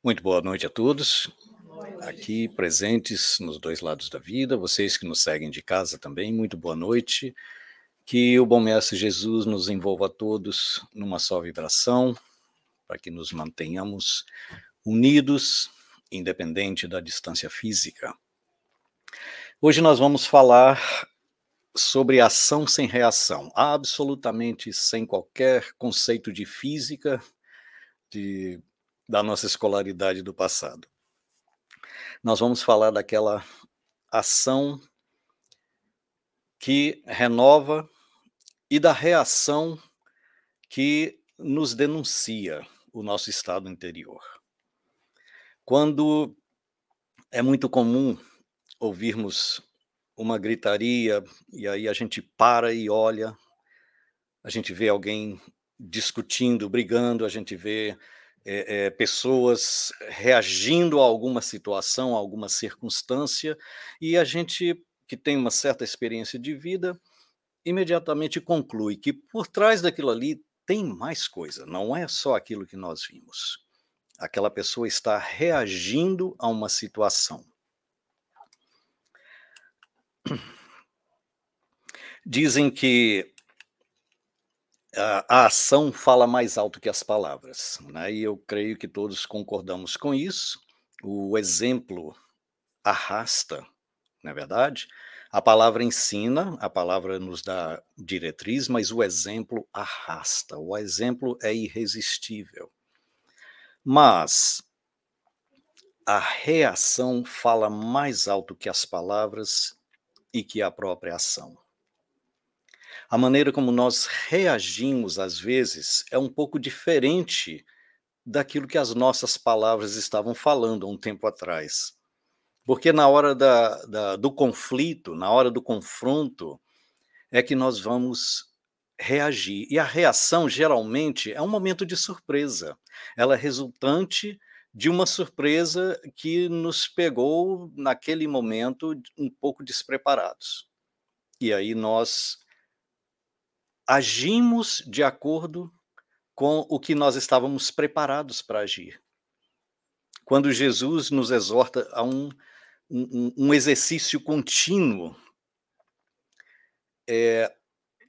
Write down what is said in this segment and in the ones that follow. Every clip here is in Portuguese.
Muito boa noite a todos, aqui presentes nos dois lados da vida, vocês que nos seguem de casa também, muito boa noite. Que o bom Mestre Jesus nos envolva a todos numa só vibração, para que nos mantenhamos unidos, independente da distância física. Hoje nós vamos falar sobre ação sem reação, absolutamente sem qualquer conceito de física, de da nossa escolaridade do passado. Nós vamos falar daquela ação que renova e da reação que nos denuncia o nosso estado interior. Quando é muito comum ouvirmos uma gritaria e aí a gente para e olha, a gente vê alguém discutindo, brigando, a gente vê é, é, pessoas reagindo a alguma situação, a alguma circunstância, e a gente que tem uma certa experiência de vida imediatamente conclui que por trás daquilo ali tem mais coisa, não é só aquilo que nós vimos. Aquela pessoa está reagindo a uma situação. Dizem que a, a ação fala mais alto que as palavras, né? e eu creio que todos concordamos com isso. O exemplo arrasta, não é verdade? A palavra ensina, a palavra nos dá diretriz, mas o exemplo arrasta, o exemplo é irresistível. Mas a reação fala mais alto que as palavras e que a própria ação. A maneira como nós reagimos, às vezes, é um pouco diferente daquilo que as nossas palavras estavam falando há um tempo atrás. Porque na hora da, da, do conflito, na hora do confronto, é que nós vamos reagir. E a reação, geralmente, é um momento de surpresa. Ela é resultante de uma surpresa que nos pegou naquele momento um pouco despreparados. E aí nós agimos de acordo com o que nós estávamos preparados para agir. Quando Jesus nos exorta a um, um, um exercício contínuo é,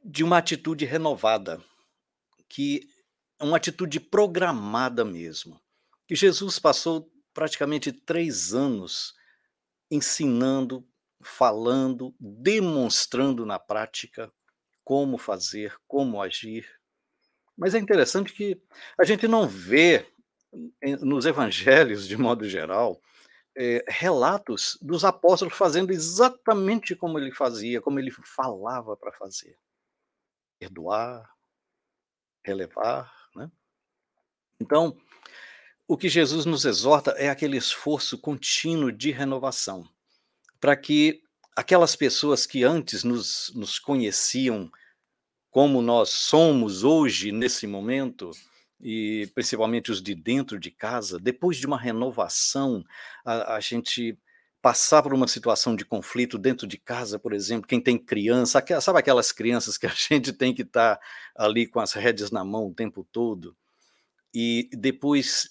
de uma atitude renovada, que é uma atitude programada mesmo. Que Jesus passou praticamente três anos ensinando, falando, demonstrando na prática como fazer, como agir. Mas é interessante que a gente não vê nos evangelhos, de modo geral, é, relatos dos apóstolos fazendo exatamente como ele fazia, como ele falava para fazer. Perdoar, relevar. Né? Então, o que Jesus nos exorta é aquele esforço contínuo de renovação, para que aquelas pessoas que antes nos, nos conheciam como nós somos hoje, nesse momento, e principalmente os de dentro de casa, depois de uma renovação, a, a gente passar por uma situação de conflito dentro de casa, por exemplo, quem tem criança, sabe aquelas crianças que a gente tem que estar tá ali com as redes na mão o tempo todo? E depois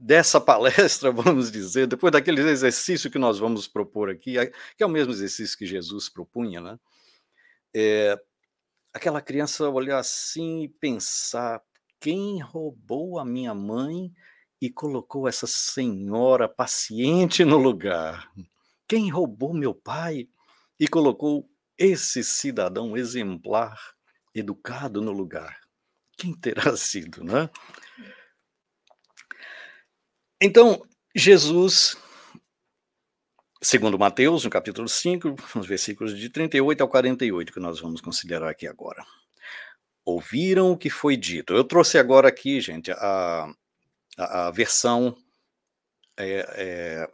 dessa palestra, vamos dizer, depois daquele exercício que nós vamos propor aqui, que é o mesmo exercício que Jesus propunha, né? É, aquela criança olhar assim e pensar: quem roubou a minha mãe e colocou essa senhora paciente no lugar? Quem roubou meu pai e colocou esse cidadão exemplar, educado no lugar? Quem terá sido, né? Então, Jesus, segundo Mateus, no capítulo 5, nos versículos de 38 ao 48, que nós vamos considerar aqui agora. Ouviram o que foi dito. Eu trouxe agora aqui, gente, a, a, a versão é, é,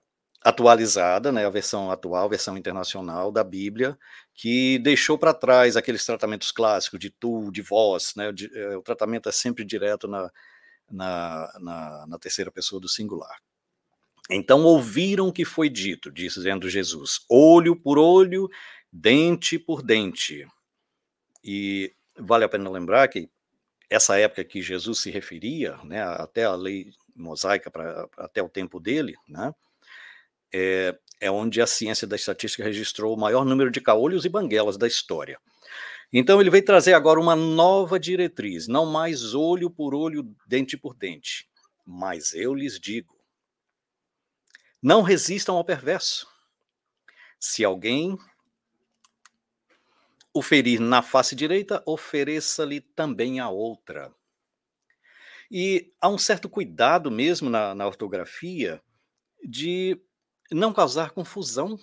atualizada, né, a versão atual, a versão internacional da Bíblia, que deixou para trás aqueles tratamentos clássicos de tu, de vós, né, de, é, o tratamento é sempre direto na, na, na, na terceira pessoa do singular. Então ouviram o que foi dito, dizendo Jesus, olho por olho, dente por dente. E vale a pena lembrar que essa época que Jesus se referia, né, até a lei mosaica pra, até o tempo dele, né? É, é onde a ciência da estatística registrou o maior número de caolhos e banguelas da história. Então ele veio trazer agora uma nova diretriz, não mais olho por olho, dente por dente. Mas eu lhes digo: não resistam ao perverso. Se alguém o ferir na face direita, ofereça-lhe também a outra. E há um certo cuidado mesmo na, na ortografia de não causar confusão.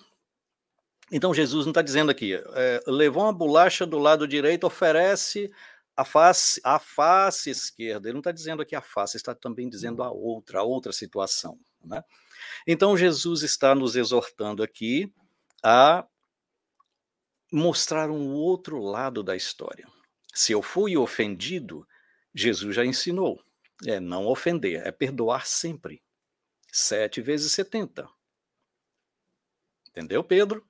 Então Jesus não está dizendo aqui, é, levou uma bolacha do lado direito, oferece a face, a face esquerda. Ele não está dizendo aqui a face, está também dizendo a outra, a outra situação. Né? Então Jesus está nos exortando aqui a mostrar um outro lado da história. Se eu fui ofendido, Jesus já ensinou. É não ofender, é perdoar sempre. Sete vezes setenta. Entendeu, Pedro?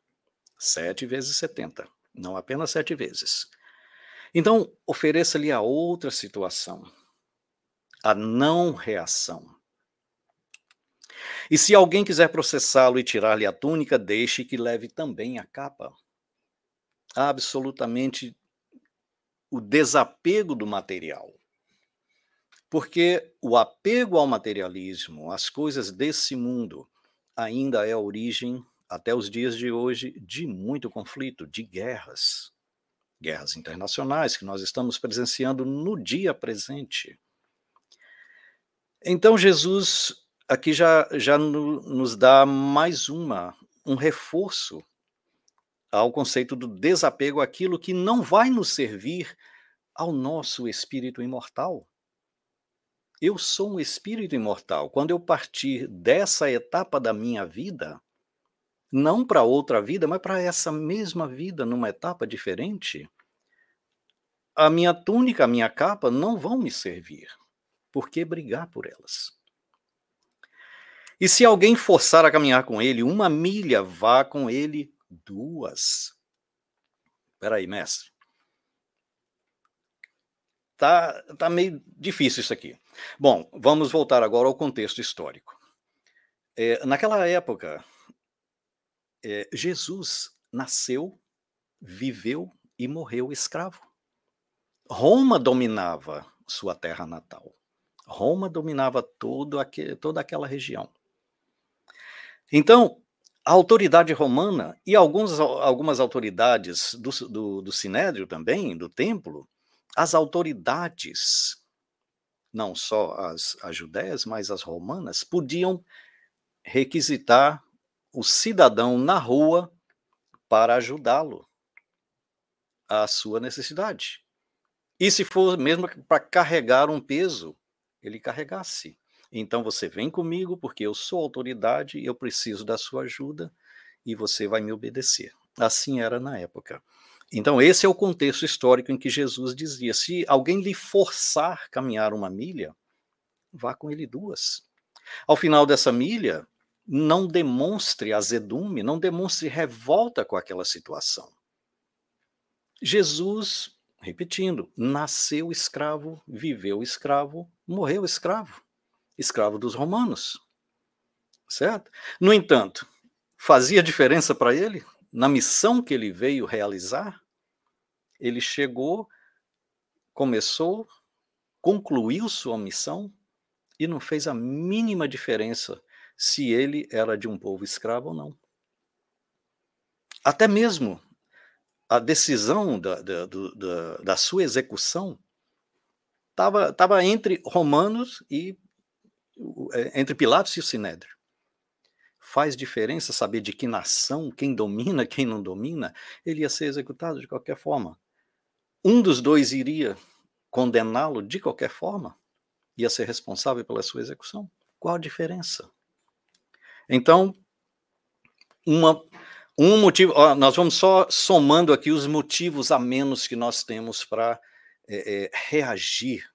Sete vezes setenta. Não apenas sete vezes. Então, ofereça-lhe a outra situação, a não reação. E se alguém quiser processá-lo e tirar-lhe a túnica, deixe que leve também a capa absolutamente o desapego do material. Porque o apego ao materialismo, às coisas desse mundo, ainda é a origem, até os dias de hoje, de muito conflito, de guerras. Guerras internacionais que nós estamos presenciando no dia presente. Então, Jesus aqui já, já no, nos dá mais uma, um reforço ao conceito do desapego àquilo que não vai nos servir ao nosso espírito imortal. Eu sou um espírito imortal. Quando eu partir dessa etapa da minha vida, não para outra vida, mas para essa mesma vida, numa etapa diferente, a minha túnica, a minha capa não vão me servir. Por que brigar por elas? E se alguém forçar a caminhar com ele uma milha, vá com ele Duas. Espera aí, mestre. Tá, tá meio difícil isso aqui. Bom, vamos voltar agora ao contexto histórico. É, naquela época, é, Jesus nasceu, viveu e morreu escravo. Roma dominava sua terra natal. Roma dominava todo aquele, toda aquela região. Então, a autoridade romana e alguns, algumas autoridades do, do, do Sinédrio também, do templo, as autoridades, não só as, as judeias, mas as romanas, podiam requisitar o cidadão na rua para ajudá-lo à sua necessidade. E se for mesmo para carregar um peso, ele carregasse. Então você vem comigo porque eu sou autoridade, eu preciso da sua ajuda e você vai me obedecer. Assim era na época. Então esse é o contexto histórico em que Jesus dizia: se alguém lhe forçar caminhar uma milha, vá com ele duas. Ao final dessa milha, não demonstre azedume, não demonstre revolta com aquela situação. Jesus, repetindo, nasceu escravo, viveu escravo, morreu escravo escravo dos romanos. Certo? No entanto, fazia diferença para ele na missão que ele veio realizar? Ele chegou, começou, concluiu sua missão e não fez a mínima diferença se ele era de um povo escravo ou não. Até mesmo a decisão da, da, da, da sua execução estava entre romanos e é, entre Pilatos e o Sinédrio. Faz diferença saber de que nação, quem domina, quem não domina, ele ia ser executado de qualquer forma. Um dos dois iria condená-lo de qualquer forma, ia ser responsável pela sua execução. Qual a diferença? Então, uma, um motivo, ó, nós vamos só somando aqui os motivos a menos que nós temos para é, é, reagir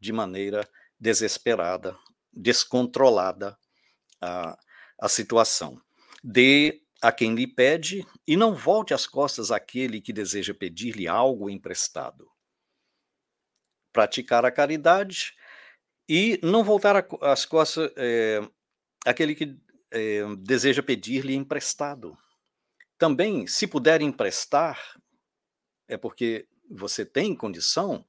de maneira desesperada descontrolada a, a situação. Dê a quem lhe pede e não volte as costas àquele que deseja pedir-lhe algo emprestado. Praticar a caridade E não voltar as costas é, aquele que é, deseja pedir-lhe emprestado. Também, se puder emprestar, é porque você tem condição,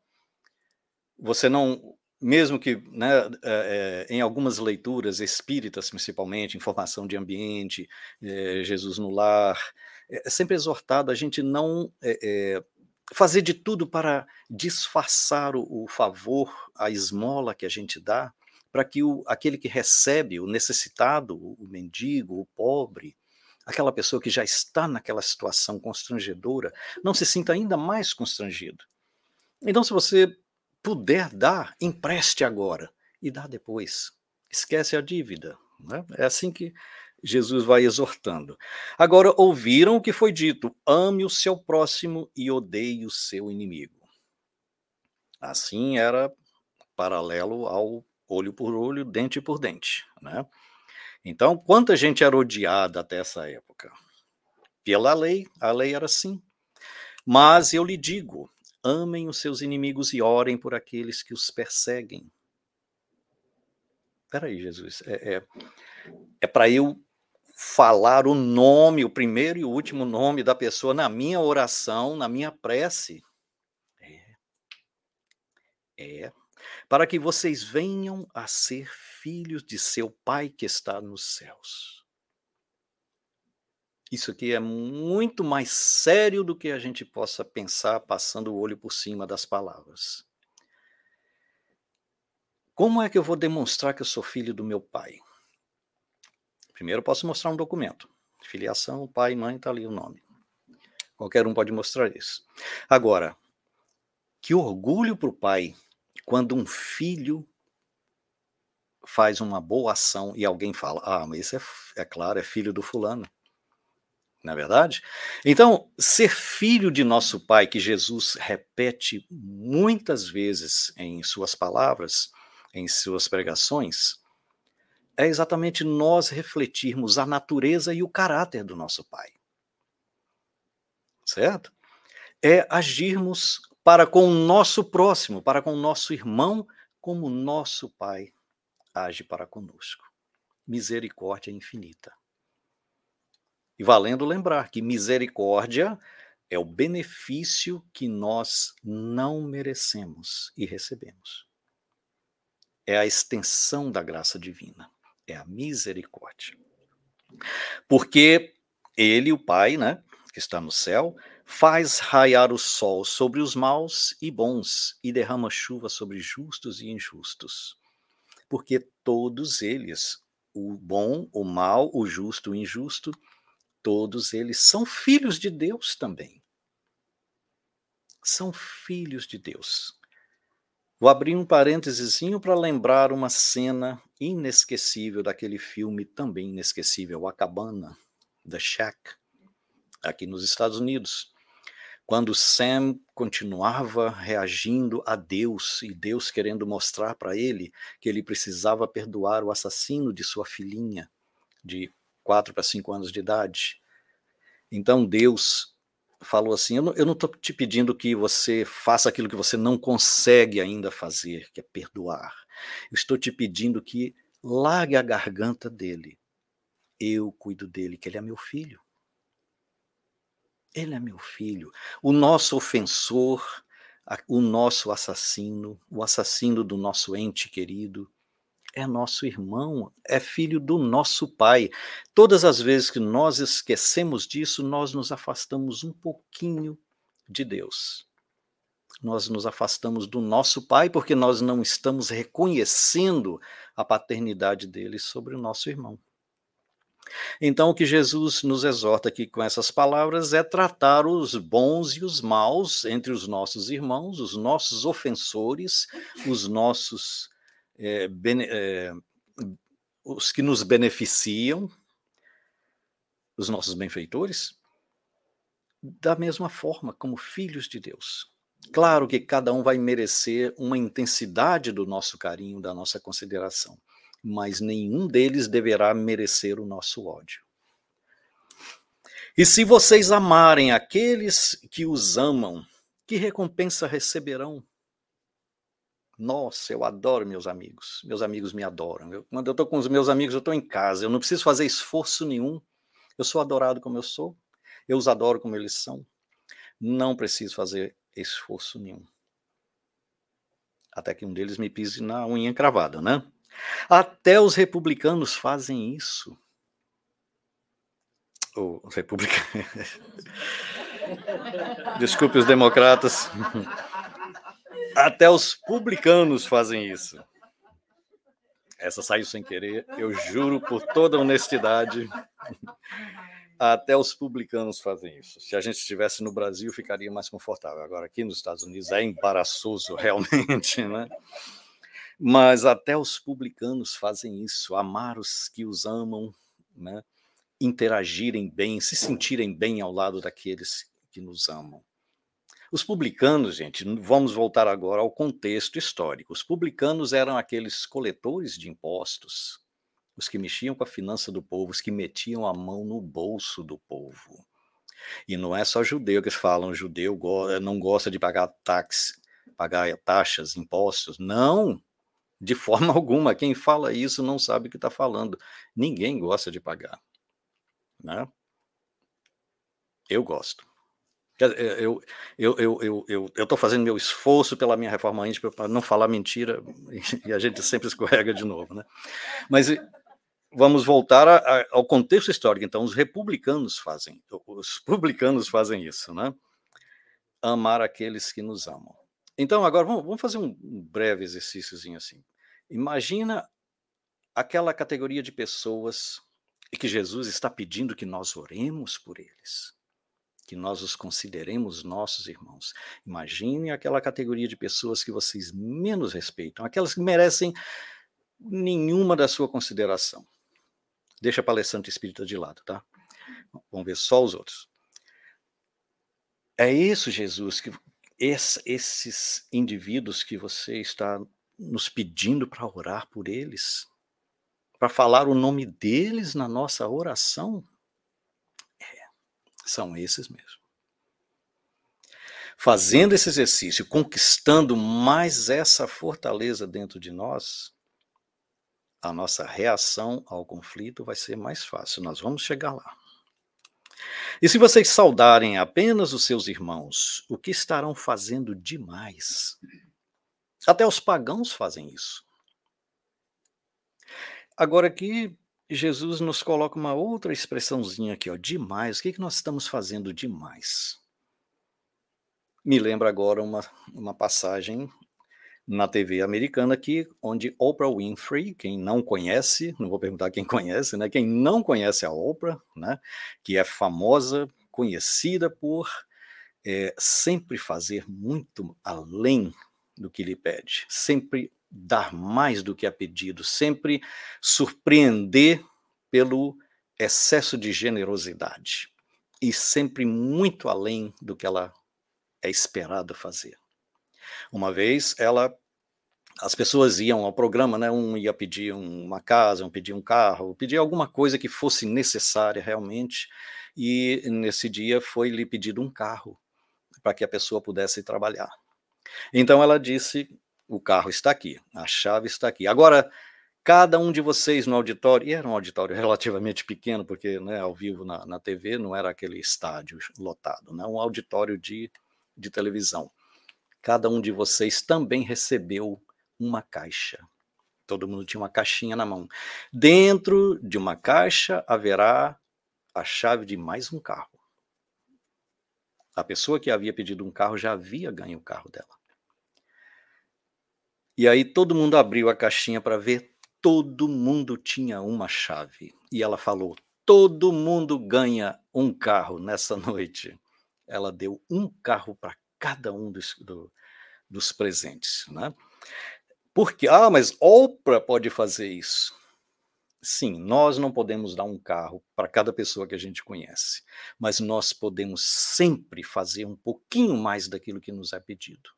você não, mesmo que né, é, em algumas leituras espíritas, principalmente, informação de ambiente, é, Jesus no lar, é sempre exortado a gente não é, fazer de tudo para disfarçar o, o, favor, a esmola que a gente dá, para que o, aquele que recebe, o necessitado, o, mendigo, o pobre, aquela pessoa que já está naquela situação constrangedora, não se sinta ainda mais constrangido. Então, se você puder dar, empreste agora e dá depois. Esquece a dívida. Né? É assim que Jesus vai exortando. Agora, ouviram o que foi dito: ame o seu próximo e odeie o seu inimigo. Assim era paralelo ao olho por olho, dente por dente. Né? Então, quanta gente era odiada até essa época? Pela lei, a lei era assim. Mas eu lhe digo: amem os seus inimigos e orem por aqueles que os perseguem. Peraí, Jesus, é, é, é para eu falar o nome, o primeiro e o último nome da pessoa na minha oração, na minha prece? É. É. Para que vocês venham a ser filhos de seu Pai que está nos céus. Isso aqui é muito mais sério do que a gente possa pensar passando o olho por cima das palavras. Como é que eu vou demonstrar que eu sou filho do meu pai? Primeiro, eu posso mostrar um documento. Filiação, pai, mãe, está ali o nome. Qualquer um pode mostrar isso. Agora, que orgulho para o pai quando um filho faz uma boa ação e alguém fala: Ah, mas isso é, é claro, é filho do fulano. Não é verdade? Então, ser filho de nosso Pai, que Jesus repete muitas vezes em suas palavras, em suas pregações, é exatamente nós refletirmos a natureza e o caráter do nosso Pai. Certo? É agirmos para com o nosso próximo, para com o nosso irmão, como nosso Pai age para conosco. Misericórdia infinita. E valendo lembrar que misericórdia é o benefício que nós não merecemos e recebemos. É a extensão da graça divina, é a misericórdia. Porque ele, o Pai, né, que está no céu, faz raiar o sol sobre os maus e bons e derrama chuva sobre justos e injustos. Porque todos eles, o bom, o mal, o justo, o injusto, todos eles são filhos de Deus também. São filhos de Deus. Vou abrir um parênteses para lembrar uma cena inesquecível daquele filme também inesquecível, A Cabana, The Shack, aqui nos Estados Unidos. Quando Sam continuava reagindo a Deus e Deus querendo mostrar para ele que ele precisava perdoar o assassino de sua filhinha de quatro para cinco anos de idade. Então Deus falou assim: Eu não estou te pedindo que você faça aquilo que você não consegue ainda fazer, que é perdoar. Eu estou te pedindo que largue a garganta dele. Eu cuido dele, que ele é meu filho. Ele é meu filho. O nosso ofensor, o nosso assassino, o assassino do nosso ente querido, é nosso irmão, é filho do nosso pai. Todas as vezes que nós esquecemos disso, nós nos afastamos um pouquinho de Deus. Nós nos afastamos do nosso pai porque nós não estamos reconhecendo a paternidade dele sobre o nosso irmão. Então, o que Jesus nos exorta aqui com essas palavras é tratar os bons e os maus entre os nossos irmãos, os nossos ofensores, os nossos é, bene, é, os que nos beneficiam, os nossos benfeitores, da mesma forma, como filhos de Deus. Claro que cada um vai merecer uma intensidade do nosso carinho, da nossa consideração, mas nenhum deles deverá merecer o nosso ódio. E se vocês amarem aqueles que os amam, que recompensa receberão? Nossa, eu adoro meus amigos. Meus amigos me adoram. Eu, quando eu estou com os meus amigos, eu estou em casa. Eu não preciso fazer esforço nenhum. Eu sou adorado como eu sou. Eu os adoro como eles são. Não preciso fazer esforço nenhum. Até que um deles me pise na unha cravada, né? Até os republicanos fazem isso. Os republicanos. Desculpe os democratas. Até os publicanos fazem isso. Essa saiu sem querer, eu juro por toda honestidade. Até os publicanos fazem isso. Se a gente estivesse no Brasil, ficaria mais confortável. Agora, aqui nos Estados Unidos é embaraçoso, realmente, né? Mas até os publicanos fazem isso, amar os que os amam, né? interagirem bem, se sentirem bem ao lado daqueles que nos amam. Os publicanos, gente, vamos voltar agora ao contexto histórico. Os publicanos eram aqueles coletores de impostos, os que mexiam com a finança do povo, os que metiam a mão no bolso do povo. E não é só judeu que falam, judeu não gosta de pagar táxi, pagar taxas, impostos. Não, de forma alguma. Quem fala isso não sabe o que está falando. Ninguém gosta de pagar. Né? Eu gosto. Eu eu eu eu eu estou fazendo meu esforço pela minha reforma íntima para não falar mentira e a gente sempre escorrega de novo, né? Mas vamos voltar a, a, ao contexto histórico. Então, os republicanos fazem, os publicanos fazem isso, né? Amar aqueles que nos amam. Então, agora vamos, vamos fazer um, breve exercíciozinho assim. Imagina aquela categoria de pessoas e que Jesus está pedindo que nós oremos por eles, que nós os consideremos nossos irmãos. Imagine aquela categoria de pessoas que vocês menos respeitam, aquelas que merecem nenhuma da sua consideração. Deixa a palestrante espírita de lado, tá? Vamos ver só os outros. É isso, Jesus, que esses indivíduos que você está nos pedindo para orar por eles, para falar o nome deles na nossa oração? É, são esses mesmo. Fazendo esse exercício, conquistando mais essa fortaleza dentro de nós, a nossa reação ao conflito vai ser mais fácil. Nós vamos chegar lá. E se vocês saudarem apenas os seus irmãos, o que estarão fazendo demais? Até os pagãos fazem isso. Agora aqui, Jesus nos coloca uma outra expressãozinha aqui, ó, demais. O que, que nós estamos fazendo demais? Me lembra agora uma, uma passagem na TV americana aqui, onde Oprah Winfrey, quem não conhece, não vou perguntar quem conhece, né? Quem não conhece a Oprah, né? Que é famosa, conhecida por é, sempre fazer muito além do que lhe pede, sempre dar mais do que é pedido, sempre surpreender pelo excesso de generosidade e sempre muito além do que ela é esperada fazer. Uma vez ela as pessoas iam ao programa, né? Um ia pedir uma casa, um pedir um carro, pedir alguma coisa que fosse necessária realmente. E nesse dia foi lhe pedido um carro para que a pessoa pudesse trabalhar. Então ela disse o carro está aqui, a chave está aqui. Agora, cada um de vocês no auditório, e era um auditório relativamente pequeno, porque né, ao vivo na, na TV não era aquele estádio lotado, né, um auditório de, de televisão. Cada um de vocês também recebeu uma caixa. Todo mundo tinha uma caixinha na mão. Dentro de uma caixa haverá a chave de mais um carro. A pessoa que havia pedido um carro já havia ganho o carro dela. E aí todo mundo abriu a caixinha para ver, todo mundo tinha uma chave. E ela falou: todo mundo ganha um carro nessa noite. Ela deu um carro para cada um dos, do, dos presentes. Né? Porque, ah, mas Oprah pode fazer isso. Sim, nós não podemos dar um carro para cada pessoa que a gente conhece, mas nós podemos sempre fazer um pouquinho mais daquilo que nos é pedido.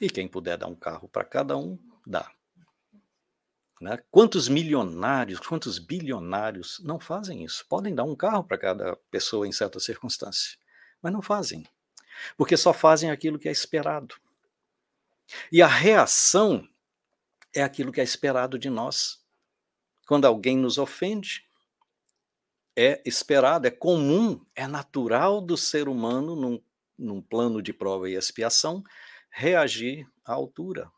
E quem puder dar um carro para cada um, dá. Né? Quantos milionários, quantos bilionários não fazem isso? Podem dar um carro para cada pessoa em certa circunstância, mas não fazem, porque só fazem aquilo que é esperado. E a reação é aquilo que é esperado de nós. Quando alguém nos ofende, é esperado, é comum, é natural do ser humano, num, num plano de prova e expiação, reagir à altura.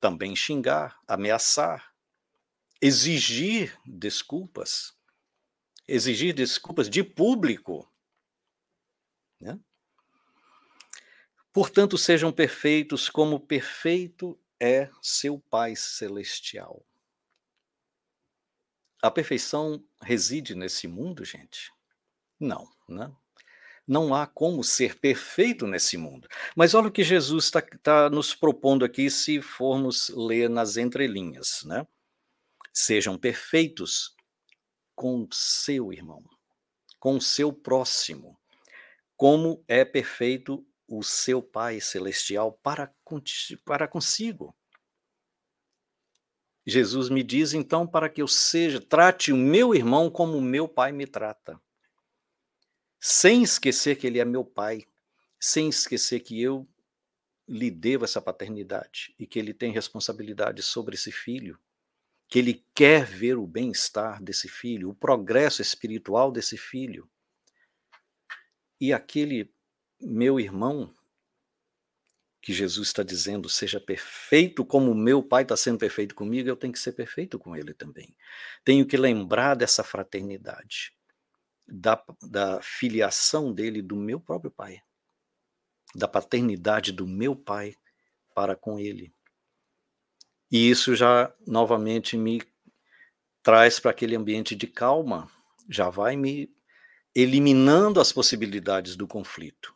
Também xingar, ameaçar, exigir desculpas, exigir desculpas de público. Né? Portanto, sejam perfeitos como perfeito é seu Pai Celestial. A perfeição reside nesse mundo, gente? Não, né? Não há como ser perfeito nesse mundo. Mas olha o que Jesus está tá nos propondo aqui, se formos ler nas entrelinhas, né? Sejam perfeitos com seu irmão, com seu próximo, como é perfeito o seu Pai Celestial para, para consigo. Jesus me diz então para que eu seja, trate o meu irmão como o meu pai me trata. Sem esquecer que ele é meu pai, sem esquecer que eu lhe devo essa paternidade e que ele tem responsabilidade sobre esse filho, que ele quer ver o bem-estar desse filho, o progresso espiritual desse filho. E aquele meu irmão que Jesus está dizendo, seja perfeito como meu pai está sendo perfeito comigo, eu tenho que ser perfeito com ele também. Tenho que lembrar dessa fraternidade, da, da filiação dele do meu próprio pai, da paternidade do meu pai para com ele. E isso já novamente me traz para aquele ambiente de calma, já vai me eliminando as possibilidades do conflito.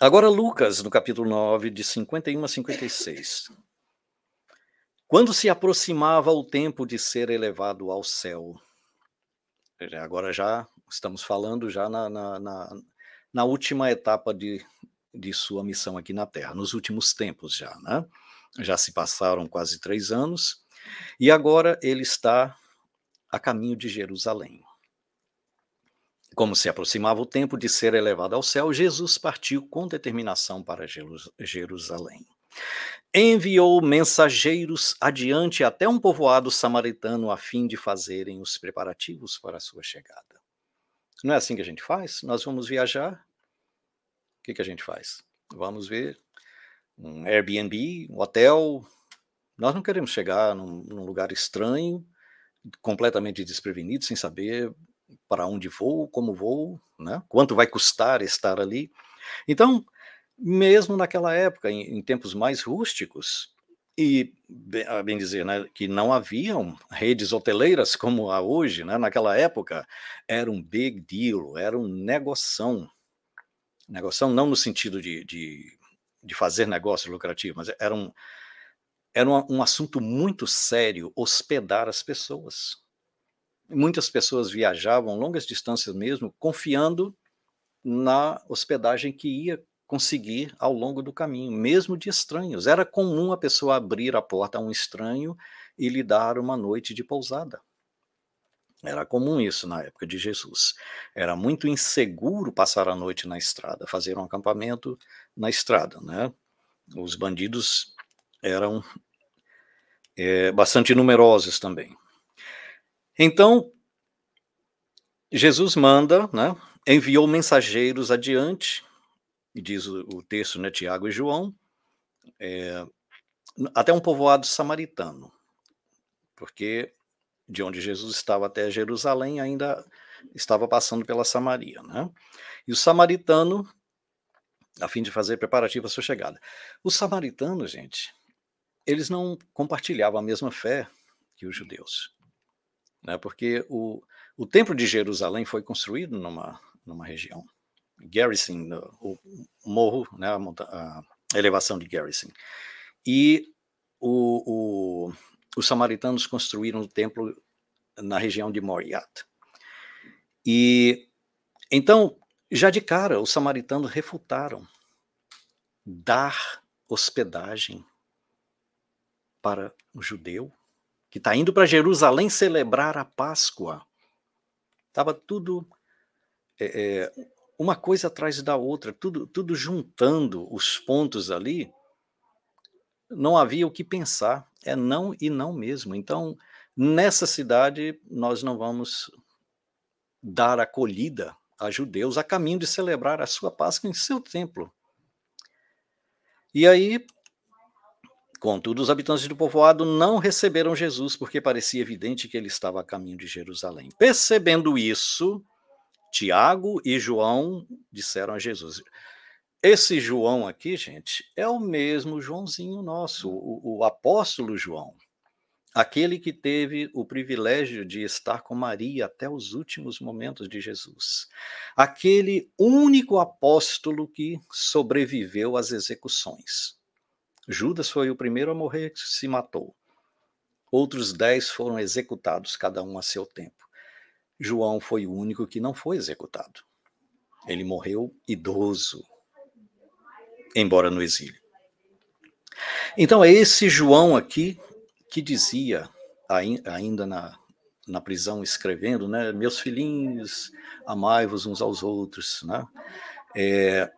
Agora, Lucas, no capítulo 9, de 51 a 56. Quando se aproximava o tempo de ser elevado ao céu, agora já estamos falando já na, na, na, na última etapa de, de sua missão aqui na Terra, nos últimos tempos já, né? Já se passaram quase três anos, e agora ele está a caminho de Jerusalém. Como se aproximava o tempo de ser elevado ao céu, Jesus partiu com determinação para Jerusalém. Enviou mensageiros adiante até um povoado samaritano a fim de fazerem os preparativos para a sua chegada. Não é assim que a gente faz? Nós vamos viajar. O que, que a gente faz? Vamos ver um Airbnb, um hotel. Nós não queremos chegar num, num lugar estranho, completamente desprevenido, sem saber para onde vou, como vou, né? quanto vai custar estar ali. Então, mesmo naquela época, em, em tempos mais rústicos, e, a bem dizer, né, que não haviam redes hoteleiras como há hoje, né, naquela época, era um big deal, era um negoção. Negoção não no sentido de, de, de fazer negócio lucrativo, mas era um, era um, um assunto muito sério hospedar as pessoas. Muitas pessoas viajavam longas distâncias mesmo, confiando na hospedagem que ia conseguir ao longo do caminho, mesmo de estranhos. Era comum a pessoa abrir a porta a um estranho e lhe dar uma noite de pousada. Era comum isso na época de Jesus. Era muito inseguro passar a noite na estrada, fazer um acampamento na estrada. Né? Os bandidos eram é, bastante numerosos também. Então, Jesus manda, né, enviou mensageiros adiante, diz o, o texto, né, Tiago e João, é, até um povoado samaritano, porque de onde Jesus estava até Jerusalém ainda estava passando pela Samaria, né? E o samaritano, a fim de fazer preparativa à sua chegada. Os samaritanos, gente, eles não compartilhavam a mesma fé que os judeus né, porque o, o Templo de Jerusalém foi construído numa, numa região, Garrison, o morro, né, a, monta, a elevação de Garrison. E o, o, os samaritanos construíram o templo na região de Moriat. E então, já de cara, os samaritanos refutaram dar hospedagem para o judeu que está indo para Jerusalém celebrar a Páscoa. Estava tudo é, é, uma coisa atrás da outra, tudo, tudo juntando os pontos ali, não havia o que pensar, é não e não mesmo. Então, nessa cidade, nós não vamos dar acolhida a judeus a caminho de celebrar a sua Páscoa em seu templo. E aí, contudo, os habitantes do povoado não receberam Jesus porque parecia evidente que ele estava a caminho de Jerusalém. Percebendo isso, Tiago e João disseram a Jesus: Esse João aqui, gente, é o mesmo Joãozinho nosso, o, o apóstolo João aquele que teve o privilégio de estar com Maria até os últimos momentos de Jesus, aquele único apóstolo que sobreviveu às execuções. Judas foi o primeiro a morrer, se matou. Outros dez foram executados, cada um a seu tempo. João foi o único que não foi executado. Ele morreu idoso, embora no exílio. Então é esse João aqui que dizia, ainda na, na prisão, escrevendo, né, meus filhinhos, amai-vos uns aos outros, né? É,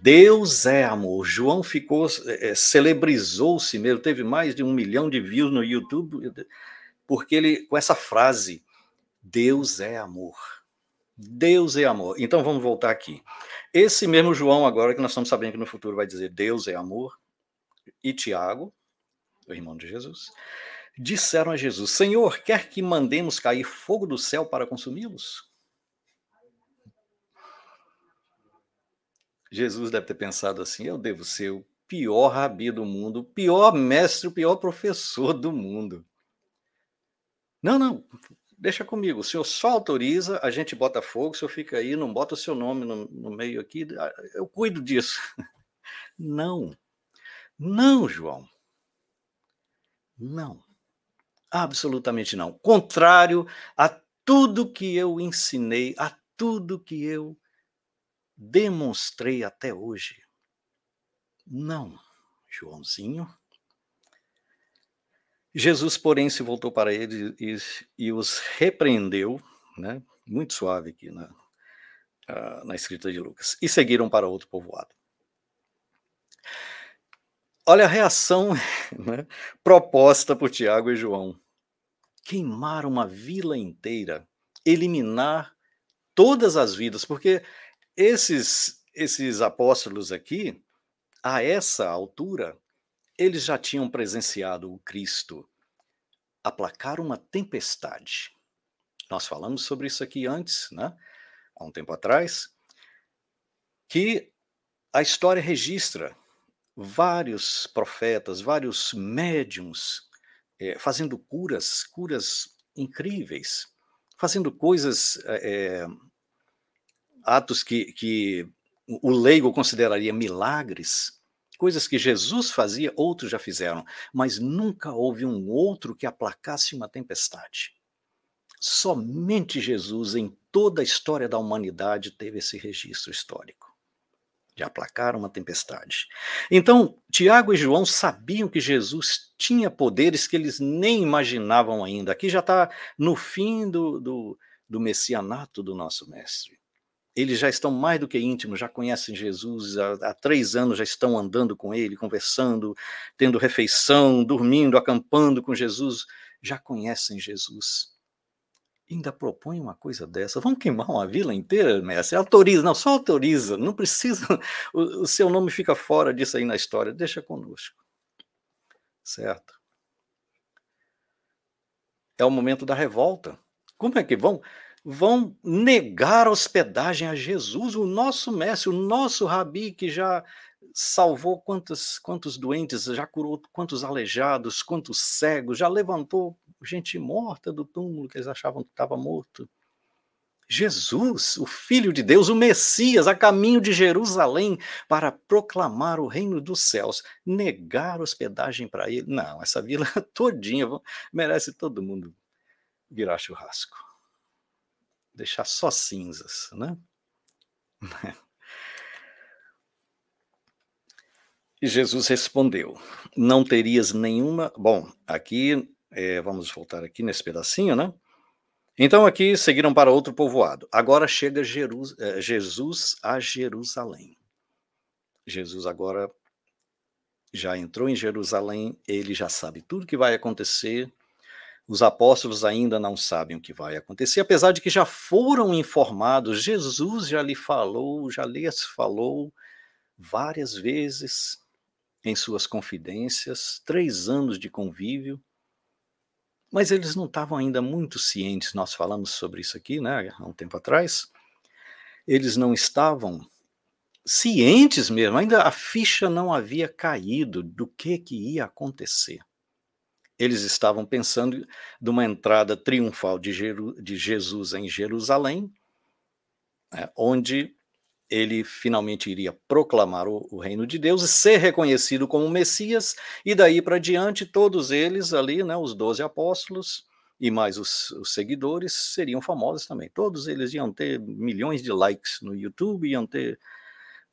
Deus é amor. João ficou, é, celebrizou-se mesmo, teve mais de um milhão de views no YouTube, porque ele, com essa frase, Deus é amor. Deus é amor. Então vamos voltar aqui. Esse mesmo João, agora que nós estamos sabendo que no futuro vai dizer Deus é amor, e Tiago, o irmão de Jesus, disseram a Jesus: Senhor, quer que mandemos cair fogo do céu para consumi-los? Jesus deve ter pensado assim: eu devo ser o pior rabi do mundo, o pior mestre, o pior professor do mundo. Não, não, deixa comigo. O senhor só autoriza, a gente bota fogo, o senhor fica aí, não bota o seu nome no, no meio aqui, eu cuido disso. Não, não, João. Não. Absolutamente não. Contrário a tudo que eu ensinei, a tudo que eu demonstrei até hoje. Não, Joãozinho. Jesus, porém, se voltou para eles e, e, os repreendeu, né? muito suave aqui na, uh, na escrita de Lucas, e seguiram para outro povoado. Olha a reação né, proposta por Tiago e João. Queimar uma vila inteira, eliminar todas as vidas, porque esses, esses apóstolos aqui, a essa altura, eles já tinham presenciado o Cristo aplacar uma tempestade. Nós falamos sobre isso aqui antes, né? há um tempo atrás, que a história registra vários profetas, vários médiums é, fazendo curas, curas incríveis, fazendo coisas, é, atos que, que o leigo consideraria milagres, coisas que Jesus fazia, outros já fizeram, mas nunca houve um outro que aplacasse uma tempestade. Somente Jesus, em toda a história da humanidade, teve esse registro histórico de aplacar uma tempestade. Então, Tiago e João sabiam que Jesus tinha poderes que eles nem imaginavam ainda. Aqui já está no fim do, do, do messianato do nosso mestre. Eles já estão mais do que íntimos, já conhecem Jesus, há, há três anos já estão andando com ele, conversando, tendo refeição, dormindo, acampando com Jesus, já conhecem Jesus ainda propõe uma coisa dessa. Vamos queimar uma vila inteira, mestre? Autoriza, não, só autoriza, não precisa, o, o, seu nome fica fora disso aí na história, deixa conosco. Certo? É o momento da revolta. Como é que vão? Vão negar hospedagem a Jesus, o nosso mestre, o nosso rabi que já salvou quantos, quantos doentes, já curou quantos aleijados, quantos cegos, já levantou gente morta do túmulo que eles achavam que estava morto. Jesus, o Filho de Deus, o Messias, a caminho de Jerusalém para proclamar o reino dos céus, negar hospedagem para ele. Não, essa vila todinha merece todo mundo virar churrasco. Deixar só cinzas, né? E Jesus respondeu: Não terias nenhuma. Bom, aqui é, vamos voltar aqui nesse pedacinho, né? Então aqui seguiram para outro povoado. Agora chega eh, Jesus a Jerusalém. Jesus agora já entrou em Jerusalém, ele já sabe tudo que vai acontecer. Os apóstolos ainda não sabem o que vai acontecer, apesar de que já foram informados. Jesus já lhe falou, já lhes falou várias vezes em suas confidências, três anos de convívio. Mas eles não estavam ainda muito cientes, nós falamos sobre isso aqui, né, há um tempo atrás. Eles não estavam cientes mesmo, ainda a ficha não havia caído do que, que ia acontecer. Eles estavam pensando de uma entrada triunfal de, Jeru de Jesus em Jerusalém, né, onde ele finalmente iria proclamar o, o, reino de Deus e ser reconhecido como Messias, e daí para diante, todos eles ali, né, os doze apóstolos e mais os, os, seguidores, seriam famosos também. Todos eles iam ter milhões de likes no YouTube, iam ter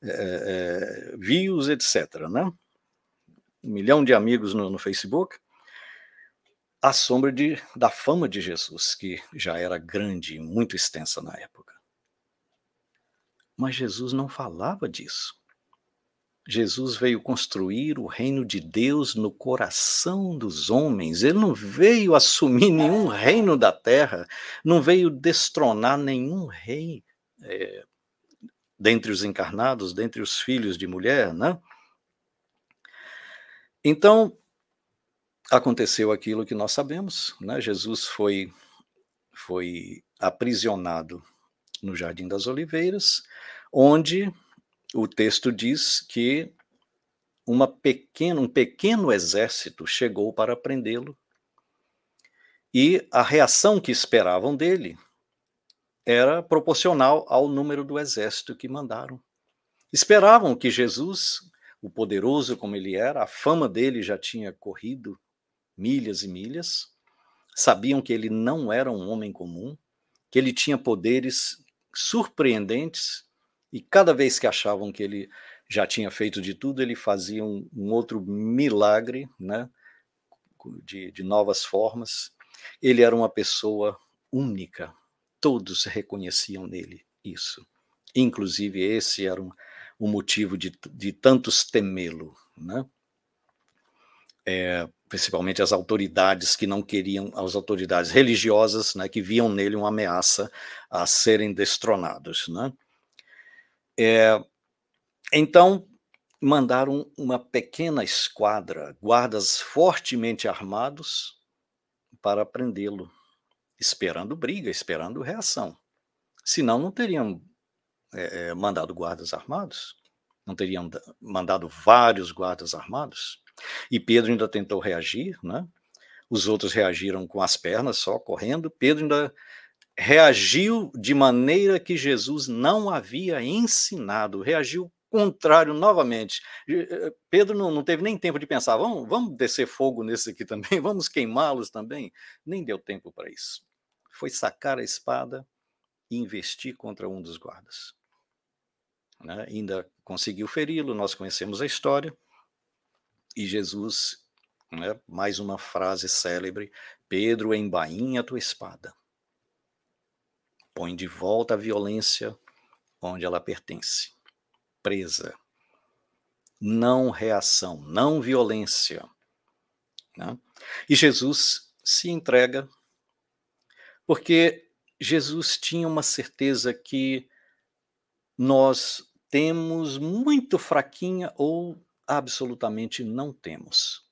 é, é, views, etc. Né? Um milhão de amigos no, no Facebook. À sombra de, da fama de Jesus, que já era grande e muito extensa na época. Mas Jesus não falava disso. Jesus veio construir o reino de Deus no coração dos homens. Ele não veio assumir nenhum reino da terra, não veio destronar nenhum rei é, dentre os encarnados, dentre os filhos de mulher, né? Então, aconteceu aquilo que nós sabemos, né? Jesus foi, foi aprisionado no Jardim das Oliveiras, onde o texto diz que uma um pequeno exército chegou para prendê-lo e a reação que esperavam dele era proporcional ao número do exército que mandaram. Esperavam que Jesus, o poderoso como ele era, a fama dele já tinha corrido milhas e milhas, sabiam que ele não era um homem comum, que ele tinha poderes surpreendentes e cada vez que achavam que ele já tinha feito de tudo, ele fazia um, um outro milagre, né, de, de novas formas. Ele era uma pessoa única, todos reconheciam nele isso. Inclusive, esse era um, um motivo de, de tantos temê-lo, né? É, principalmente as autoridades que não queriam, as autoridades religiosas, né, que viam nele uma ameaça a serem destronados, né? É, então, mandaram uma pequena esquadra, guardas fortemente armados, para prendê-lo, esperando briga, esperando reação. Senão, não teriam é, mandado guardas armados, não teriam mandado vários guardas armados. E Pedro ainda tentou reagir, né? Os outros reagiram com as pernas, só correndo. Pedro ainda reagiu de maneira que Jesus não havia ensinado, reagiu contrário novamente. Eh, Pedro não, não, teve nem tempo de pensar, vamos, vamos descer fogo nesse aqui também, vamos queimá-los também. Nem deu tempo para isso. Foi sacar a espada e investir contra um dos guardas. Né? Ainda conseguiu feri-lo, nós conhecemos a história. E Jesus, né, mais uma frase célebre: Pedro, embainha a tua espada põe de volta a violência onde ela pertence. Presa. Não reação, não violência. Né? E Jesus se entrega, porque Jesus tinha uma certeza que nós temos muito fraquinha ou absolutamente não temos.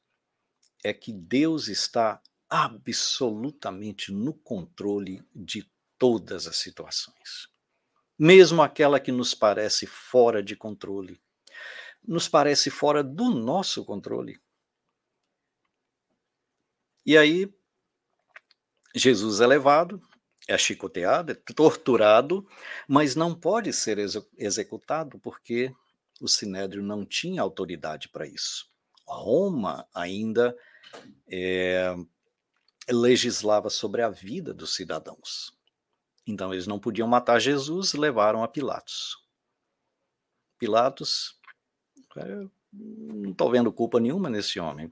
É que Deus está absolutamente no controle de todas as situações, mesmo aquela que nos parece fora de controle, nos parece fora do nosso controle. E aí, Jesus é levado, é chicoteado, é torturado, mas não pode ser executado porque o sinédrio não tinha autoridade para isso. Roma ainda é, legislava sobre a vida dos cidadãos. Então eles não podiam matar Jesus, levaram a Pilatos. Pilatos, não estou vendo culpa nenhuma nesse homem.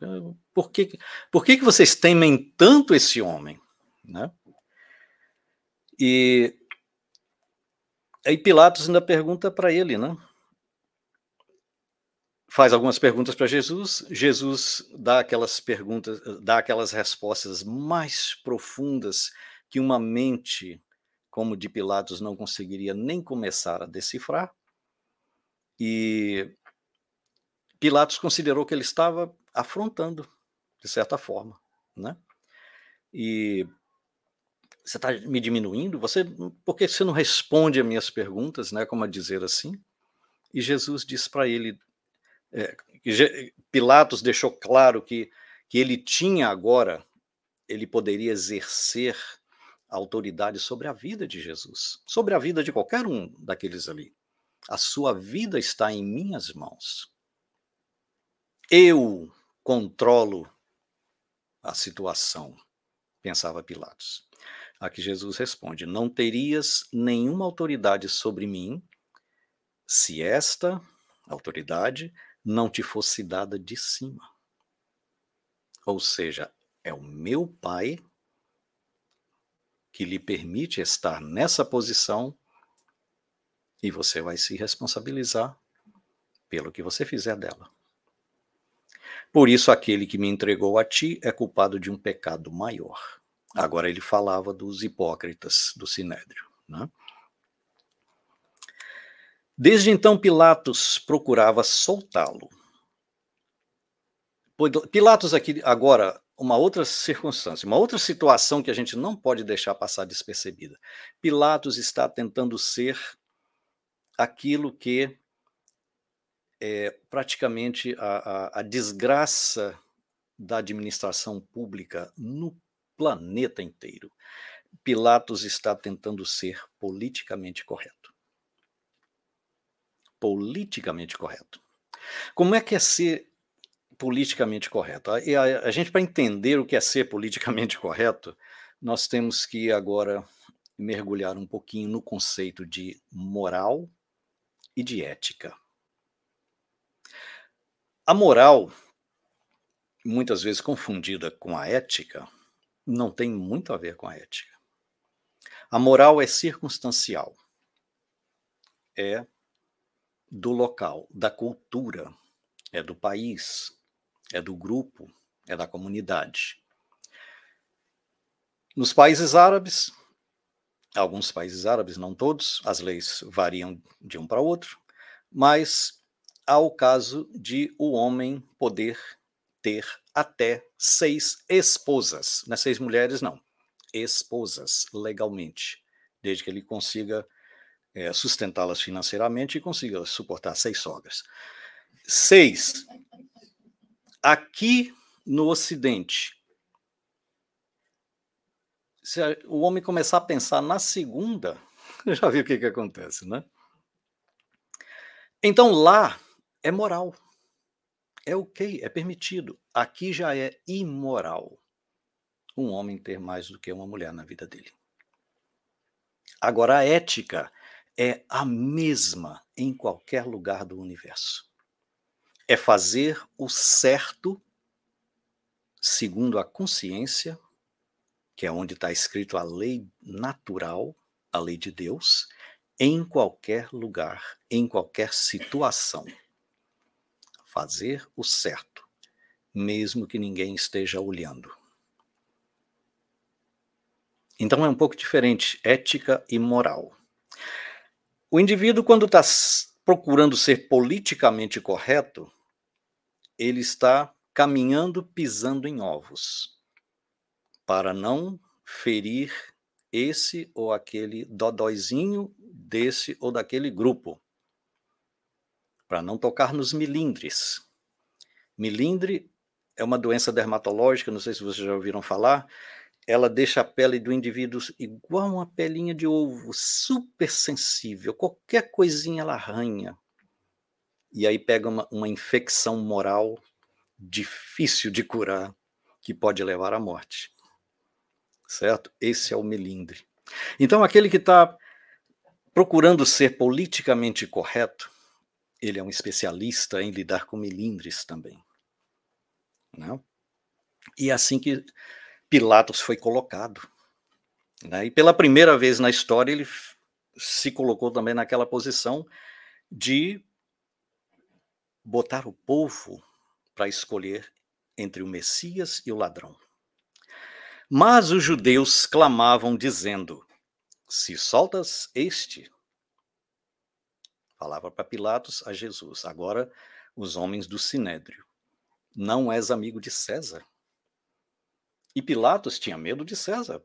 Por que, por que, que vocês temem tanto esse homem? Né? E aí Pilatos ainda pergunta para ele, né? Faz algumas perguntas para Jesus, Jesus dá aquelas perguntas, dá aquelas respostas mais profundas que uma mente como de Pilatos não conseguiria nem começar a decifrar. E Pilatos considerou que ele estava afrontando, de certa forma, né? E você está me diminuindo? Você, por que você não responde a minhas perguntas, né? Como a dizer assim? E Jesus disse para ele, é, Pilatos deixou claro que que ele tinha agora, ele poderia exercer autoridade sobre a vida de Jesus, sobre a vida de qualquer um daqueles ali. A sua vida está em minhas mãos. Eu controlo a situação, pensava Pilatos. A que Jesus responde: Não terias nenhuma autoridade sobre mim se esta autoridade não te fosse dada de cima. Ou seja, é o meu Pai que lhe permite estar nessa posição e você vai se responsabilizar pelo que você fizer dela. Por isso, aquele que me entregou a ti é culpado de um pecado maior. Agora ele falava dos hipócritas do Sinédrio. Né? Desde então, Pilatos procurava soltá-lo. Pilatos aqui agora uma outra circunstância, uma outra situação que a gente não pode deixar passar despercebida. Pilatos está tentando ser aquilo que é praticamente a, a, a desgraça da administração pública no planeta inteiro. Pilatos está tentando ser politicamente correto. Politicamente correto. Como é que é ser politicamente correto. E a, a gente, para entender o que é ser politicamente correto, nós temos que agora mergulhar um pouquinho no conceito de moral e de ética. A moral, muitas vezes confundida com a ética, não tem muito a ver com a ética. A moral é circunstancial, é do local, da cultura, é do país, é do grupo, é da comunidade. Nos países árabes, alguns países árabes, não todos, as leis variam de um para outro, mas há o caso de o homem poder ter até seis esposas, não é seis mulheres, não, esposas, legalmente, desde que ele consiga é, sustentá-las financeiramente e consiga suportar seis sogras. Seis Aqui no Ocidente, se o homem começar a pensar na segunda, já viu o que, que acontece, né? Então lá é moral. É ok, é permitido. Aqui já é imoral um homem ter mais do que uma mulher na vida dele. Agora, a ética é a mesma em qualquer lugar do universo é fazer o certo segundo a consciência, que é onde está escrito a lei natural, a lei de Deus, em qualquer lugar, em qualquer situação. Fazer o certo, mesmo que ninguém esteja olhando. Então é um pouco diferente ética e moral. O indivíduo, quando está procurando ser politicamente correto, ele está caminhando pisando em ovos para não ferir esse ou aquele dodóizinho desse ou daquele grupo, para não tocar nos milindres. Milindre é uma doença dermatológica, não sei se vocês já ouviram falar, ela deixa a pele do indivíduo igual uma pelinha de ovo, super sensível, qualquer coisinha ela arranha e aí pega uma, uma infecção moral difícil de curar, que pode levar à morte. Certo? Esse é o melindre. Então, aquele que está procurando ser politicamente correto, ele é um especialista em lidar com melindres também. Né? E é assim que Pilatos foi colocado. Né? E pela primeira vez na história, ele se colocou também naquela posição de botar o povo para escolher entre o Messias e o ladrão. Mas os judeus clamavam, dizendo: Se soltas este, falava para Pilatos a Jesus, agora os homens do sinédrio, não és amigo de César? E Pilatos tinha medo de César.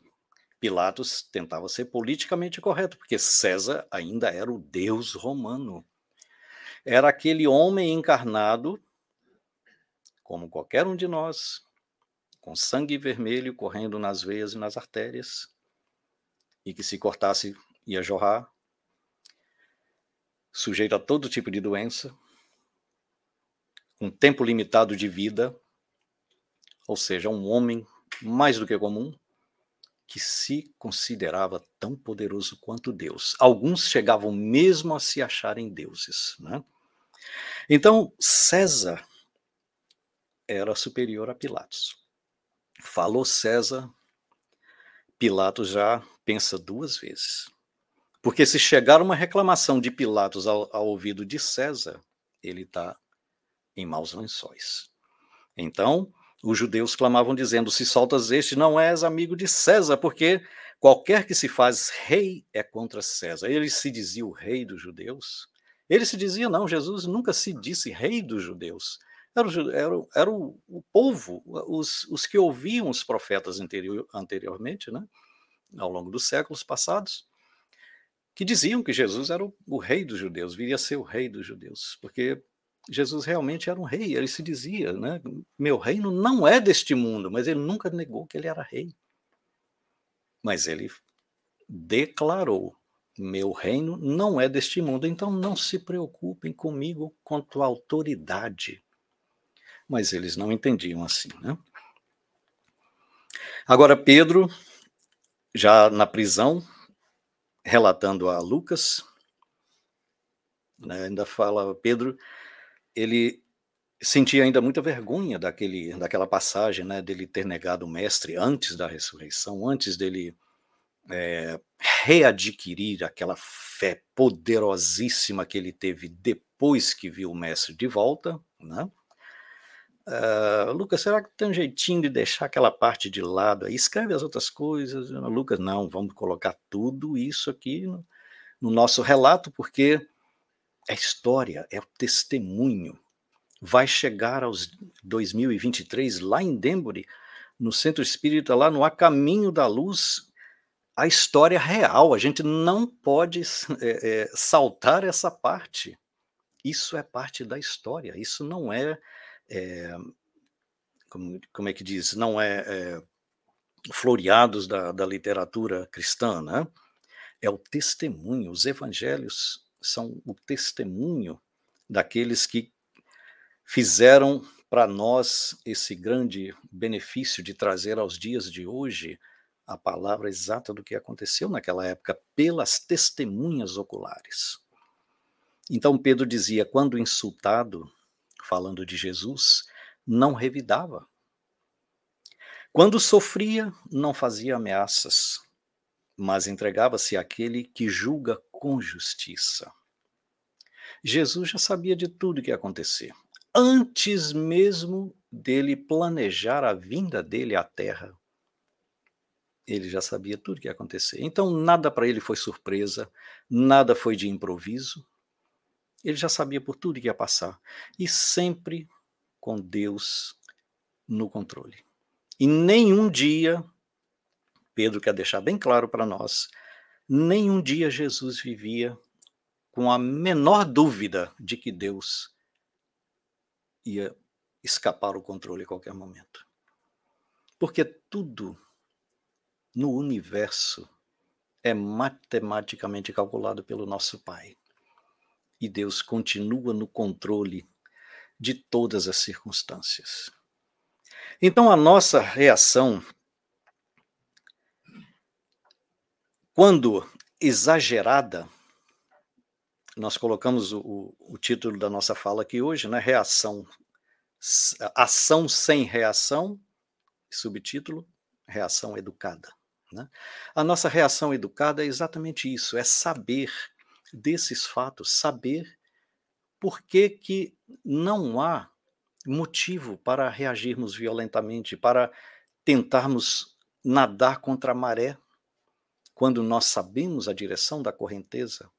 Pilatos tentava ser politicamente correto, porque César ainda era o deus romano. Era aquele homem encarnado, como qualquer um de nós, com sangue vermelho correndo nas veias e nas artérias, e que se cortasse ia jorrar, sujeito a todo tipo de doença, com tempo limitado de vida, ou seja, um homem mais do que comum, que se considerava tão poderoso quanto Deus. Alguns chegavam mesmo a se acharem deuses. Né? Então, César era superior a Pilatos. Falou César, Pilatos já pensa duas vezes. Porque se chegar uma reclamação de Pilatos ao, ao ouvido de César, ele está em maus lençóis. Então, os judeus clamavam dizendo: Se soltas este, não és amigo de César, porque qualquer que se faz rei é contra César. Ele se dizia o rei dos judeus. Ele se dizia: Não, Jesus nunca se disse rei dos judeus. Era, o, era, era o, o, povo, os, os que ouviam os profetas anterior, anteriormente, né, ao longo dos séculos passados, que diziam que Jesus era o, o rei dos judeus, viria a ser o rei dos judeus, porque Jesus realmente era um rei, ele se dizia, né? Meu reino não é deste mundo, mas ele nunca negou que ele era rei. Mas ele declarou: Meu reino não é deste mundo, então não se preocupem comigo quanto à autoridade. Mas eles não entendiam assim, né? Agora, Pedro, já na prisão, relatando a Lucas, né, ainda fala, Pedro ele sentia ainda muita vergonha daquele, daquela passagem, né, dele ter negado o mestre antes da ressurreição, antes dele é, readquirir aquela fé poderosíssima que ele teve depois que viu o mestre de volta, né? Uh, Lucas, será que tem um jeitinho de deixar aquela parte de lado? Aí escreve as outras coisas. Lucas, não, vamos colocar tudo isso aqui no, no nosso relato, porque é história, é o testemunho. Vai chegar aos 2023 lá em Denbury, no Centro Espírita, lá no A Caminho da Luz, a história real. A gente não pode é, é, saltar essa parte. Isso é parte da história. Isso não é, é como, como, é que diz? Não é, é floreados da, da literatura cristã, né? É o testemunho. Os evangelhos são o testemunho daqueles que fizeram para nós esse grande benefício de trazer aos dias de hoje a palavra exata do que aconteceu naquela época pelas testemunhas oculares. Então Pedro dizia: quando insultado, falando de Jesus, não revidava. Quando sofria, não fazia ameaças, mas entregava-se àquele que julga com justiça. Jesus já sabia de tudo que ia acontecer. Antes mesmo dele planejar a vinda dele à Terra, ele já sabia tudo que ia acontecer. Então, nada para ele foi surpresa, nada foi de improviso. Ele já sabia por tudo que ia passar. E sempre com Deus no controle. E nenhum dia, Pedro quer deixar bem claro para nós, nenhum dia Jesus vivia com a menor dúvida de que Deus ia escapar o controle a qualquer momento. Porque tudo no universo é matematicamente calculado pelo nosso Pai. E Deus continua no controle de todas as circunstâncias. Então a nossa reação quando exagerada, nós colocamos o, o, título da nossa fala aqui hoje, né? Reação, ação sem reação, subtítulo, reação educada, Né? A nossa reação educada é exatamente isso: é saber desses fatos, saber por que, que não há motivo para reagirmos violentamente, para tentarmos nadar contra a maré, quando nós sabemos a direção da correnteza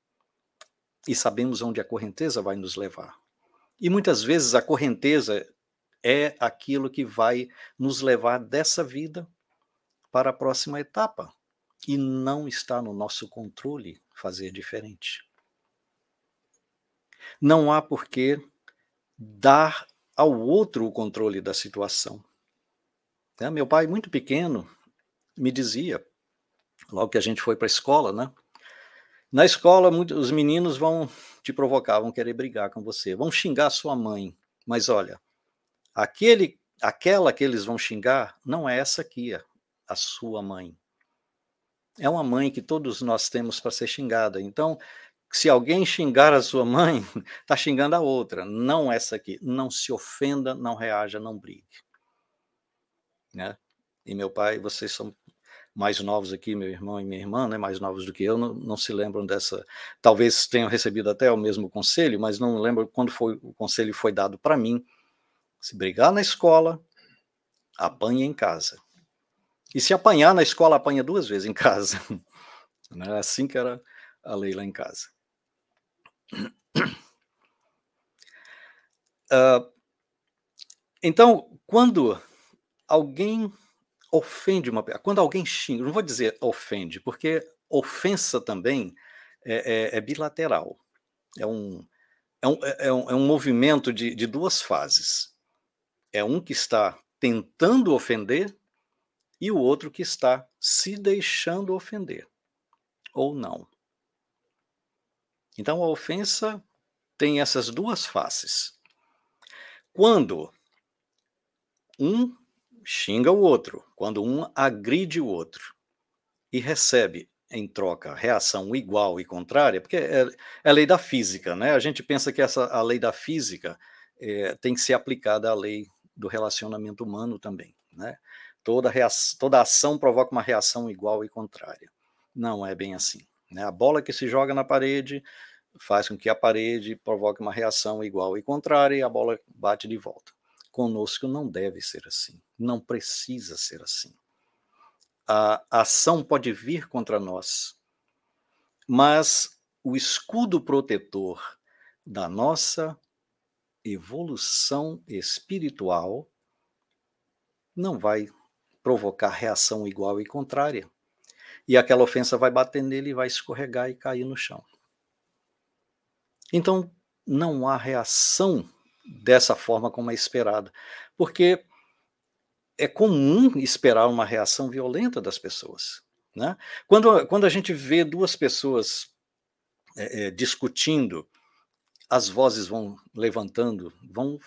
e sabemos onde a correnteza vai nos levar. E muitas vezes a correnteza é aquilo que vai nos levar dessa vida para a próxima etapa. E não está no nosso controle fazer diferente. Não há por que dar ao outro o controle da situação. É, meu pai, muito pequeno, me dizia, logo que a gente foi para a escola, né? Na escola, os meninos vão te provocar, vão querer brigar com você, vão xingar sua mãe. Mas olha, aquele, aquela que eles vão xingar não é essa aqui, a sua mãe. É uma mãe que todos nós temos para ser xingada. Então, se alguém xingar a sua mãe, está xingando a outra, não essa aqui. Não se ofenda, não reaja, não brigue. Né? E meu pai, vocês são mais novos aqui, meu irmão e minha irmã, né, mais novos do que eu, não, não, se lembram dessa. Talvez tenham recebido até o mesmo conselho, mas não lembro quando foi o conselho foi dado para mim. Se brigar na escola, apanhe em casa. E se apanhar na escola, apanha duas vezes em casa. É assim que era a lei lá em casa. Uh, então, quando alguém ofende uma pessoa, quando alguém xinga, não vou dizer ofende, porque ofensa também é, é, é bilateral. É um, é um, é um, é um movimento de, de duas fases. É um que está tentando ofender e o outro que está se deixando ofender, ou não. Então a ofensa tem essas duas faces. Quando um xinga o outro, quando um agride o outro e recebe em troca reação igual e contrária, porque é, é lei da física, né? A gente pensa que essa a lei da física é, tem que ser aplicada à lei do relacionamento humano também, né? toda, reação, toda ação provoca uma reação igual e contrária. Não é bem assim. Né? A bola que se joga na parede faz com que a parede provoque uma reação igual e contrária e a bola bate de volta. Conosco não deve ser assim, não precisa ser assim. A ação pode vir contra nós, mas o escudo protetor da nossa evolução espiritual não vai provocar reação igual e contrária. E aquela ofensa vai bater nele e vai escorregar e cair no chão. Então, não há reação dessa forma como é esperada, porque é comum esperar uma reação violenta das pessoas. Né? Quando, quando a gente vê duas pessoas é, é, discutindo, as vozes vão levantando, vão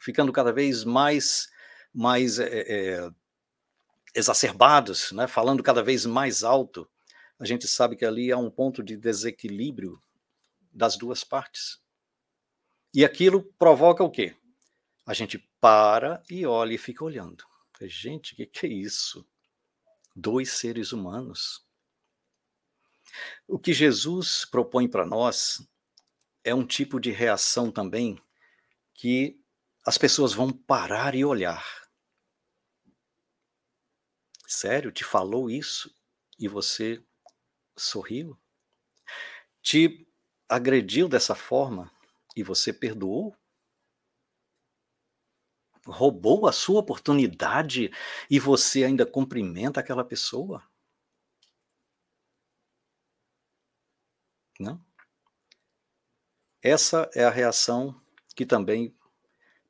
ficando cada vez mais, mais é, é exacerbados, né, falando cada vez mais alto, a gente sabe que ali há um ponto de desequilíbrio das duas partes. E aquilo provoca o quê? A gente para e olha e fica olhando. Gente, o que, que é isso? Dois seres humanos. O que Jesus propõe para nós é um tipo de reação também que as pessoas vão parar e olhar. Sério? Te falou isso e você sorriu? Te agrediu dessa forma e você perdoou? Roubou a sua oportunidade e você ainda cumprimenta aquela pessoa? Não? Essa é a reação que também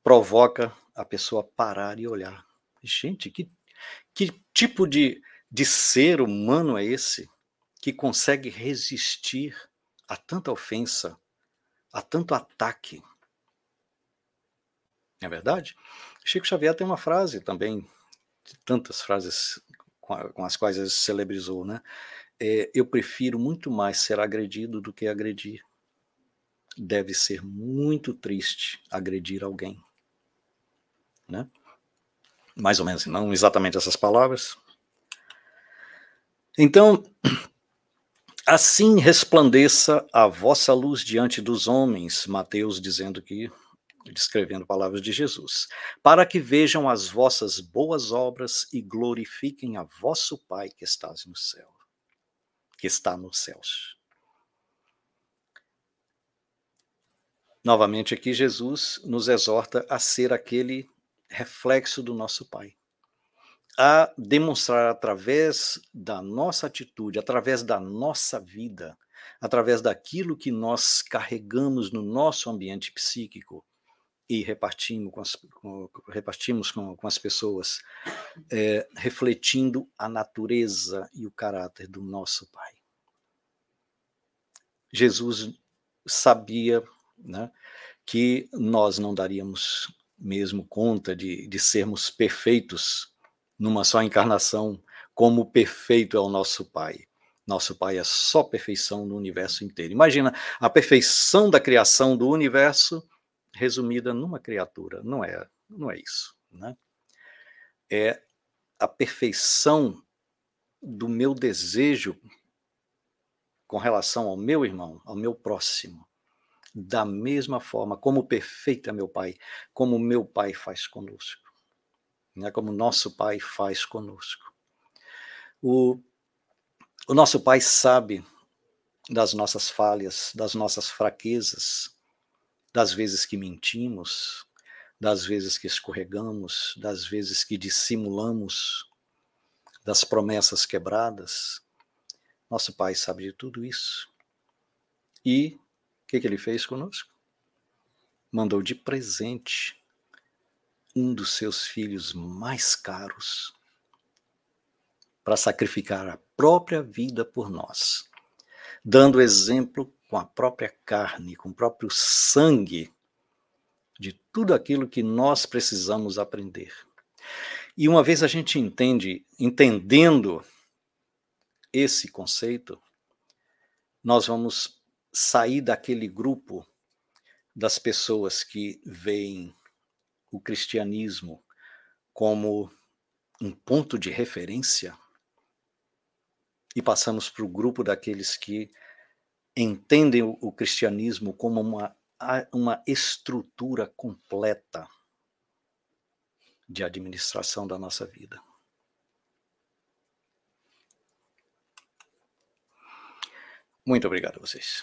provoca a pessoa parar e olhar. Gente, que que tipo de, de ser humano é esse que consegue resistir a tanta ofensa, a tanto ataque? Não é verdade? Chico Xavier tem uma frase também, de tantas frases com, as quais ele celebrizou, né? É, eu prefiro muito mais ser agredido do que agredir. Deve ser muito triste agredir alguém, né? mais ou menos, não exatamente essas palavras. Então, assim resplandeça a vossa luz diante dos homens, Mateus dizendo que descrevendo palavras de Jesus, para que vejam as vossas boas obras e glorifiquem a vosso Pai que estás no céu, que está nos céus. Novamente aqui Jesus nos exorta a ser aquele reflexo do nosso Pai. A demonstrar através da nossa atitude, através da nossa vida, através daquilo que nós carregamos no nosso ambiente psíquico e repartimos com as, com, repartimos com, com as pessoas, é, refletindo a natureza e o caráter do nosso Pai. Jesus sabia né, que nós não daríamos mesmo conta de, de sermos perfeitos numa só encarnação, como perfeito é o nosso Pai. Nosso Pai é só perfeição no universo inteiro. Imagina a perfeição da criação do universo resumida numa criatura. Não é, não é isso, né? É a perfeição do meu desejo com relação ao meu irmão, ao meu próximo da mesma forma, como perfeito é meu Pai, como meu Pai faz conosco, né? como nosso Pai faz conosco. O, o nosso Pai sabe das nossas falhas, das nossas fraquezas, das vezes que mentimos, das vezes que escorregamos, das vezes que dissimulamos, das promessas quebradas. Nosso Pai sabe de tudo isso. E que, que ele fez conosco? Mandou de presente um dos seus filhos mais caros para sacrificar a própria vida por nós, dando exemplo com a própria carne, com o próprio sangue de tudo aquilo que nós precisamos aprender. E uma vez a gente entende, entendendo esse conceito, nós vamos sair daquele grupo das pessoas que veem o cristianismo como um ponto de referência e passamos para o grupo daqueles que entendem o, cristianismo como uma, uma estrutura completa de administração da nossa vida. Muito obrigado a vocês.